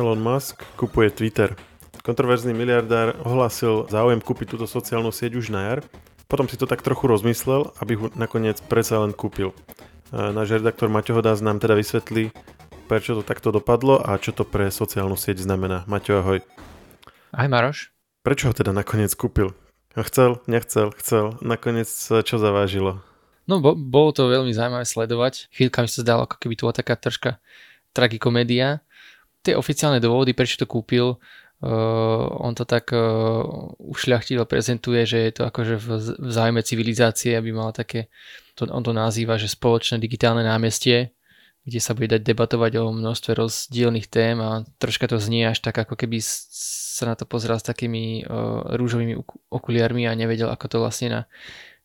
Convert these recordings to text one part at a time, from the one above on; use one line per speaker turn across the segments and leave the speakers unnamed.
Elon Musk kupuje Twitter. Kontroverzný miliardár ohlásil záujem kúpiť túto sociálnu sieť už na jar, potom si to tak trochu rozmyslel, aby ho nakoniec predsa len kúpil. Náš redaktor Maťo Hodás nám teda vysvetlí, prečo to takto dopadlo a čo to pre sociálnu sieť znamená. Maťo, ahoj.
Ahoj Maroš.
Prečo ho teda nakoniec kúpil? Chcel, nechcel, chcel. Nakoniec čo zavážilo?
No, bo, bolo to veľmi zaujímavé sledovať. Chvíľka mi sa zdalo, ako keby to bola taká troška tragikomédia. Tie oficiálne dôvody, prečo to kúpil, uh, on to tak uh, ušľachtilo prezentuje, že je to akože v, v zájme civilizácie, aby mal také, to, on to nazýva, že spoločné digitálne námestie, kde sa bude dať debatovať o množstve rozdielných tém a troška to znie až tak, ako keby sa na to pozeral s takými uh, rúžovými okuliarmi a nevedel, ako to vlastne na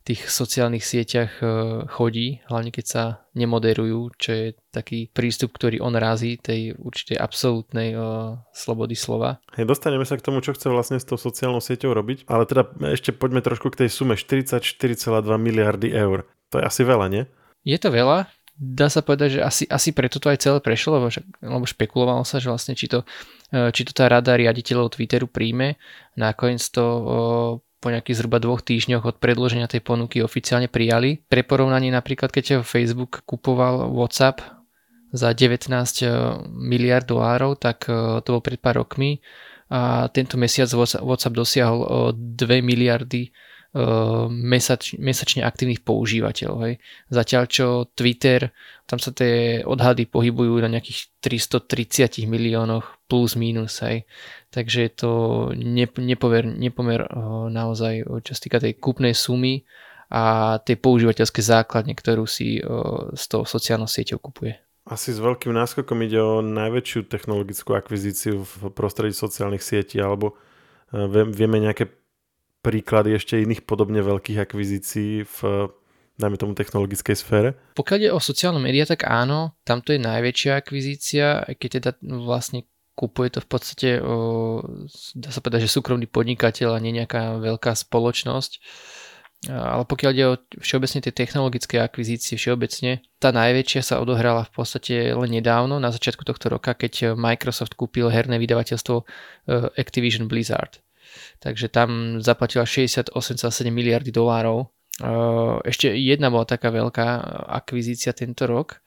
tých sociálnych sieťach e, chodí, hlavne keď sa nemoderujú, čo je taký prístup, ktorý on razí tej určitej absolútnej uh, slobody slova.
Hej, dostaneme sa k tomu, čo chce vlastne s tou sociálnou sieťou robiť, ale teda ešte poďme trošku k tej sume 44,2 miliardy eur. To je asi veľa, nie?
Je to veľa, dá sa povedať, že asi, asi preto to aj celé prešlo, lebo, lebo špekulovalo sa, že vlastne či to, e, či to tá rada riaditeľov Twitteru príjme. Nakoniec to po nejakých zhruba dvoch týždňoch od predloženia tej ponuky oficiálne prijali. Pre porovnanie napríklad, keď Facebook kupoval WhatsApp za 19 eh, miliard dolárov, tak eh, to bol pred pár rokmi a tento mesiac WhatsApp dosiahol 2 eh, miliardy mesač, mesačne aktívnych používateľov. Hej. Zatiaľ čo Twitter, tam sa tie odhady pohybujú na nejakých 330 miliónoch plus minus. Hej. Takže je to nepomer, nepomer naozaj, čo sa týka tej kúpnej sumy a tej používateľskej základne, ktorú si s tou sociálnou sieťou kupuje.
Asi s veľkým náskokom ide o najväčšiu technologickú akvizíciu v prostredí sociálnych sietí, alebo vieme nejaké príklady ešte iných podobne veľkých akvizícií v dajme tomu technologickej sfére?
Pokiaľ je o sociálne médiá, tak áno, tamto je najväčšia akvizícia, keď teda vlastne kupuje to v podstate, dá sa povedať, že súkromný podnikateľ a nie nejaká veľká spoločnosť. Ale pokiaľ ide o všeobecne tie technologické akvizície všeobecne, tá najväčšia sa odohrala v podstate len nedávno, na začiatku tohto roka, keď Microsoft kúpil herné vydavateľstvo Activision Blizzard takže tam zaplatila 68,7 miliardy dolárov. Ešte jedna bola taká veľká akvizícia tento rok,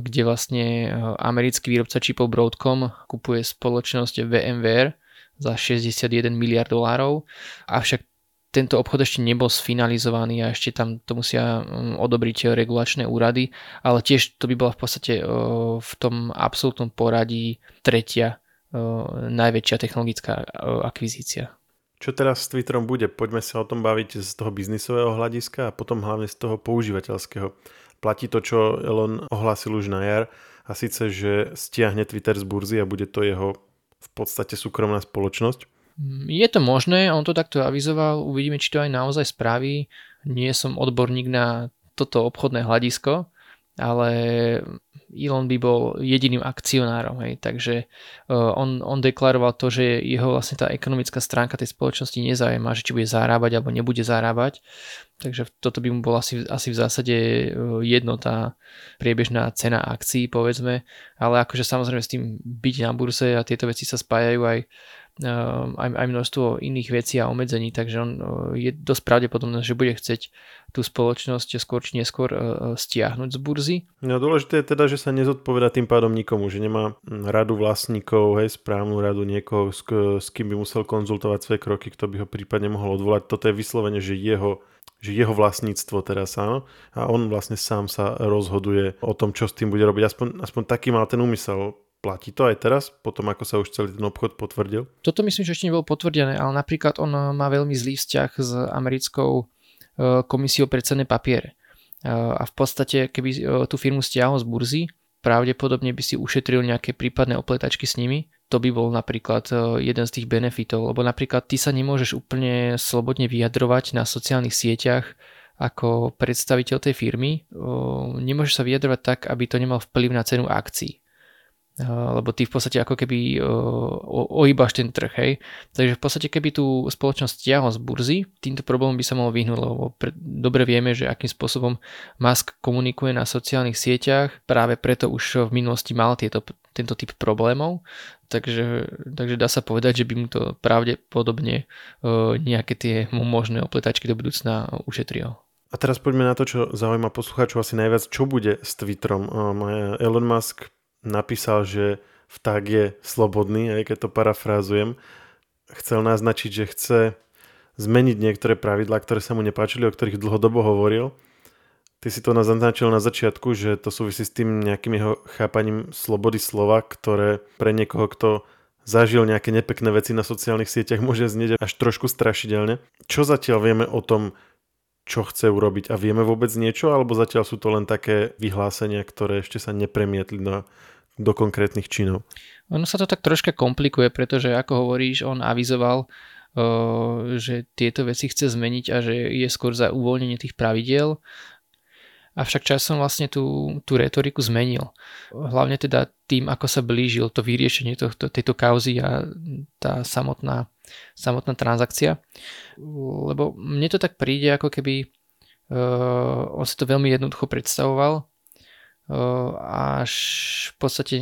kde vlastne americký výrobca čipov Broadcom kupuje spoločnosť VMware za 61 miliard dolárov, avšak tento obchod ešte nebol sfinalizovaný a ešte tam to musia odobriť regulačné úrady, ale tiež to by bola v podstate v tom absolútnom poradí tretia najväčšia technologická akvizícia.
Čo teraz s Twitterom bude? Poďme sa o tom baviť z toho biznisového hľadiska a potom hlavne z toho používateľského. Platí to, čo Elon ohlásil už na jar a síce, že stiahne Twitter z burzy a bude to jeho v podstate súkromná spoločnosť?
Je to možné, on to takto avizoval, uvidíme, či to aj naozaj spraví. Nie som odborník na toto obchodné hľadisko, ale Elon by bol jediným akcionárom, hej, takže uh, on, on deklaroval to, že jeho vlastne tá ekonomická stránka tej spoločnosti nezaujíma, že či bude zarábať alebo nebude zarábať, takže toto by mu bol asi, asi v zásade uh, jedno tá priebežná cena akcií, povedzme, ale akože samozrejme s tým byť na burze a tieto veci sa spájajú aj aj, aj množstvo iných vecí a obmedzení, takže on eh, je dosť pravdepodobné, že bude chcieť tú spoločnosť skôr či neskôr eh, stiahnuť z burzy.
No dôležité je teda, že sa nezodpoveda tým pádom nikomu, že nemá hm, radu vlastníkov, hej, správnu radu niekoho, s, s kým by musel konzultovať svoje kroky, kto by ho prípadne mohol odvolať. Toto je vyslovene, že jeho že jeho vlastníctvo teraz áno a on vlastne sám sa rozhoduje o tom, čo s tým bude robiť. Aspoň, aspoň taký mal ten úmysel Platí to aj teraz, potom ako sa už celý ten obchod potvrdil?
Toto myslím, že ešte nebolo potvrdené, ale napríklad on má veľmi zlý vzťah s americkou e, komisiou pre cenné papiere. E, a v podstate, keby tú firmu stiahol z burzy, pravdepodobne by si ušetril nejaké prípadné opletačky s nimi. To by bol napríklad jeden z tých benefitov, lebo napríklad ty sa nemôžeš úplne slobodne vyjadrovať na sociálnych sieťach ako predstaviteľ tej firmy. Nemôžeš sa vyjadrovať tak, aby to nemal vplyv na cenu akcií. Lebo ty v podstate ako keby ohýbaš ten trh, hej. Takže v podstate keby tú spoločnosť stiahol z burzy, týmto problémom by sa mohol vyhnúť, lebo pre, dobre vieme, že akým spôsobom Musk komunikuje na sociálnych sieťach, práve preto už v minulosti mal tieto, tento typ problémov, takže, takže dá sa povedať, že by mu to pravdepodobne nejaké tie možné opletačky do budúcna ušetrilo.
A teraz poďme na to, čo zaujíma poslucháčov asi najviac. Čo bude s Twitterom? Elon Musk napísal, že vták je slobodný, aj keď to parafrázujem. Chcel naznačiť, že chce zmeniť niektoré pravidlá, ktoré sa mu nepáčili, o ktorých dlhodobo hovoril. Ty si to naznačil na začiatku, že to súvisí s tým nejakým jeho chápaním slobody slova, ktoré pre niekoho, kto zažil nejaké nepekné veci na sociálnych sieťach, môže znieť až trošku strašidelne. Čo zatiaľ vieme o tom, čo chce urobiť a vieme vôbec niečo, alebo zatiaľ sú to len také vyhlásenia, ktoré ešte sa nepremietli na, do konkrétnych činov?
Ono sa to tak troška komplikuje, pretože ako hovoríš, on avizoval, že tieto veci chce zmeniť a že je skôr za uvoľnenie tých pravidiel. Avšak časom vlastne tú, tú retoriku zmenil. Hlavne teda tým, ako sa blížil to vyriešenie tohto, tejto kauzy a tá samotná samotná transakcia. Lebo mne to tak príde, ako keby uh, on si to veľmi jednoducho predstavoval až v podstate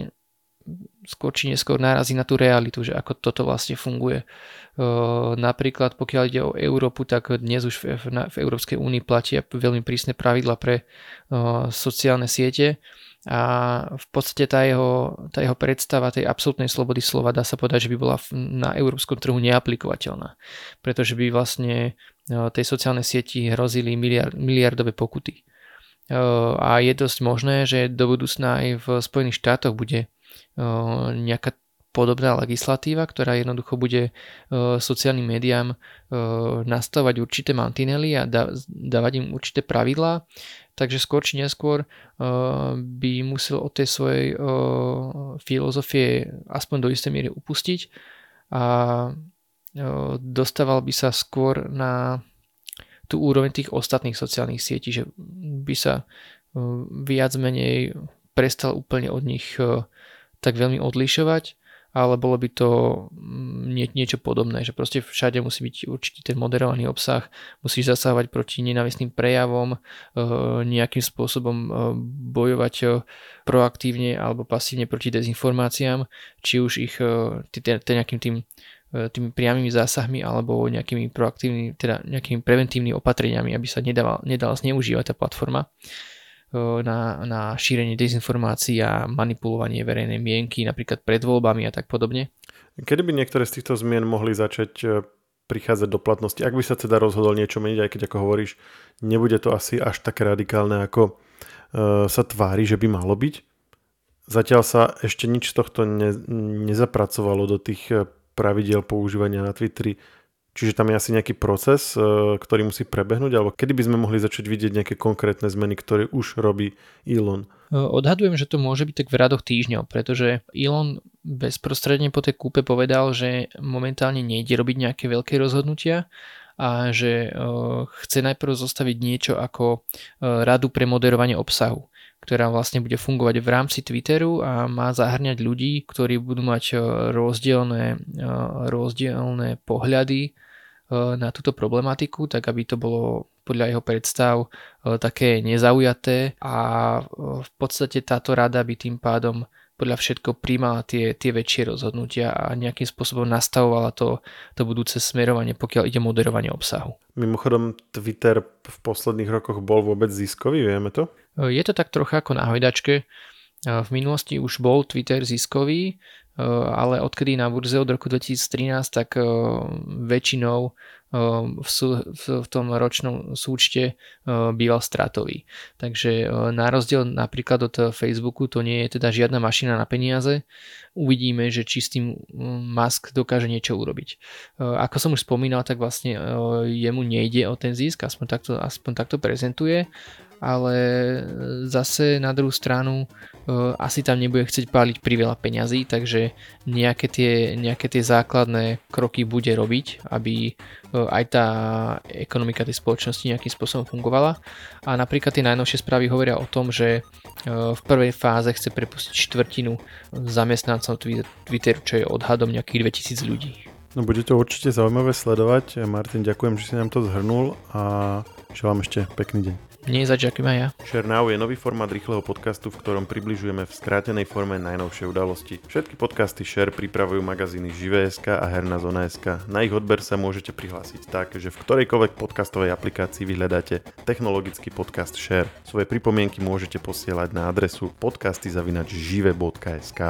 skôr či neskôr narazí na tú realitu, že ako toto vlastne funguje. Napríklad pokiaľ ide o Európu, tak dnes už v, Európskej únii platia veľmi prísne pravidla pre sociálne siete a v podstate tá jeho, tá jeho predstava tej absolútnej slobody slova dá sa povedať, že by bola na európskom trhu neaplikovateľná, pretože by vlastne tej sociálnej sieti hrozili miliard, miliardové pokuty. A je dosť možné, že do budúcna aj v Spojených štátoch bude nejaká podobná legislatíva, ktorá jednoducho bude sociálnym médiám nastavať určité mantinely a dávať im určité pravidlá, takže skôr či neskôr by musel od tej svojej filozofie aspoň do istej miery upustiť a dostával by sa skôr na tú úroveň tých ostatných sociálnych sietí, že by sa uh, viac menej prestal úplne od nich uh, tak veľmi odlišovať ale bolo by to mm, nie, niečo podobné, že proste všade musí byť určitý ten moderovaný obsah, musíš zasahovať proti nenávistným prejavom, eh, nejakým spôsobom bojovať proaktívne alebo pasívne proti dezinformáciám, či už ich nejakým tým tými priamými zásahmi alebo nejakými proaktívnymi, teda nejakými preventívnymi opatreniami, aby sa nedala, nedala zneužívať tá platforma na, na šírenie dezinformácií a manipulovanie verejnej mienky, napríklad pred voľbami a tak podobne.
Kedy by niektoré z týchto zmien mohli začať e, prichádzať do platnosti, ak by sa teda rozhodol niečo meniť, aj keď ako hovoríš, nebude to asi až také radikálne, ako sa tvári, že by malo byť. Zatiaľ sa ešte nič z tohto ne, nezapracovalo do tých pravidiel používania na Twitteri Čiže tam je asi nejaký proces, e, ktorý musí prebehnúť, alebo kedy by sme mohli začať vidieť nejaké konkrétne zmeny, ktoré už robí Elon?
E, odhadujem, že to môže byť tak v radoch týždňov, pretože Elon bezprostredne po tej kúpe povedal, že momentálne nejde robiť nejaké veľké rozhodnutia a že e, chce najprv zostaviť niečo ako radu pre moderovanie obsahu ktorá vlastne bude fungovať v rámci Twitteru a má zahrňať ľudí, ktorí budú mať rozdielne, rozdielne pohľady E, na túto problematiku, tak aby to bolo podľa jeho predstav e, také nezaujaté a e, v podstate táto rada by tým pádom podľa všetko príjmala tie, tie väčšie rozhodnutia a nejakým spôsobom nastavovala to, to budúce smerovanie, pokiaľ ide moderovanie obsahu.
Mimochodom, Twitter v posledných rokoch bol vôbec ziskový, vieme to?
Je to tak trocha ako na hojdačke. V minulosti už bol Twitter ziskový, Eh, ale odkedy na burze od roku 2013, tak väčšinou v, v, v tom ročnom súčte býval stratový. Takže na rozdiel napríklad od Facebooku to nie je teda žiadna mašina na peniaze. Uvidíme, že či s tým Musk dokáže niečo urobiť. Ako som už spomínal, tak vlastne jemu nejde o ten zisk, aspoň takto, aspoň takto prezentuje ale zase na druhú stranu asi tam nebude chcieť páliť priveľa peňazí, takže nejaké tie, nejaké tie základné kroky bude robiť, aby, aj tá ekonomika tej spoločnosti nejakým spôsobom fungovala. A napríklad tie najnovšie správy hovoria o tom, že v prvej fáze chce prepustiť štvrtinu zamestnancov Twitteru, čo je odhadom nejakých 2000 ľudí.
No bude to určite zaujímavé sledovať. Martin, ďakujem, že si nám to zhrnul a želám ešte pekný deň.
Nie zač, ďakujem aj ja.
Share je nový formát rýchleho podcastu, v ktorom približujeme v skrátenej forme najnovšie udalosti. Všetky podcasty Share pripravujú magazíny Živé.sk a Herná zona.sk. Na ich odber sa môžete prihlásiť tak, že v ktorejkoľvek podcastovej aplikácii vyhľadáte technologický podcast Share. Svoje pripomienky môžete posielať na adresu podcasty.žive.sk.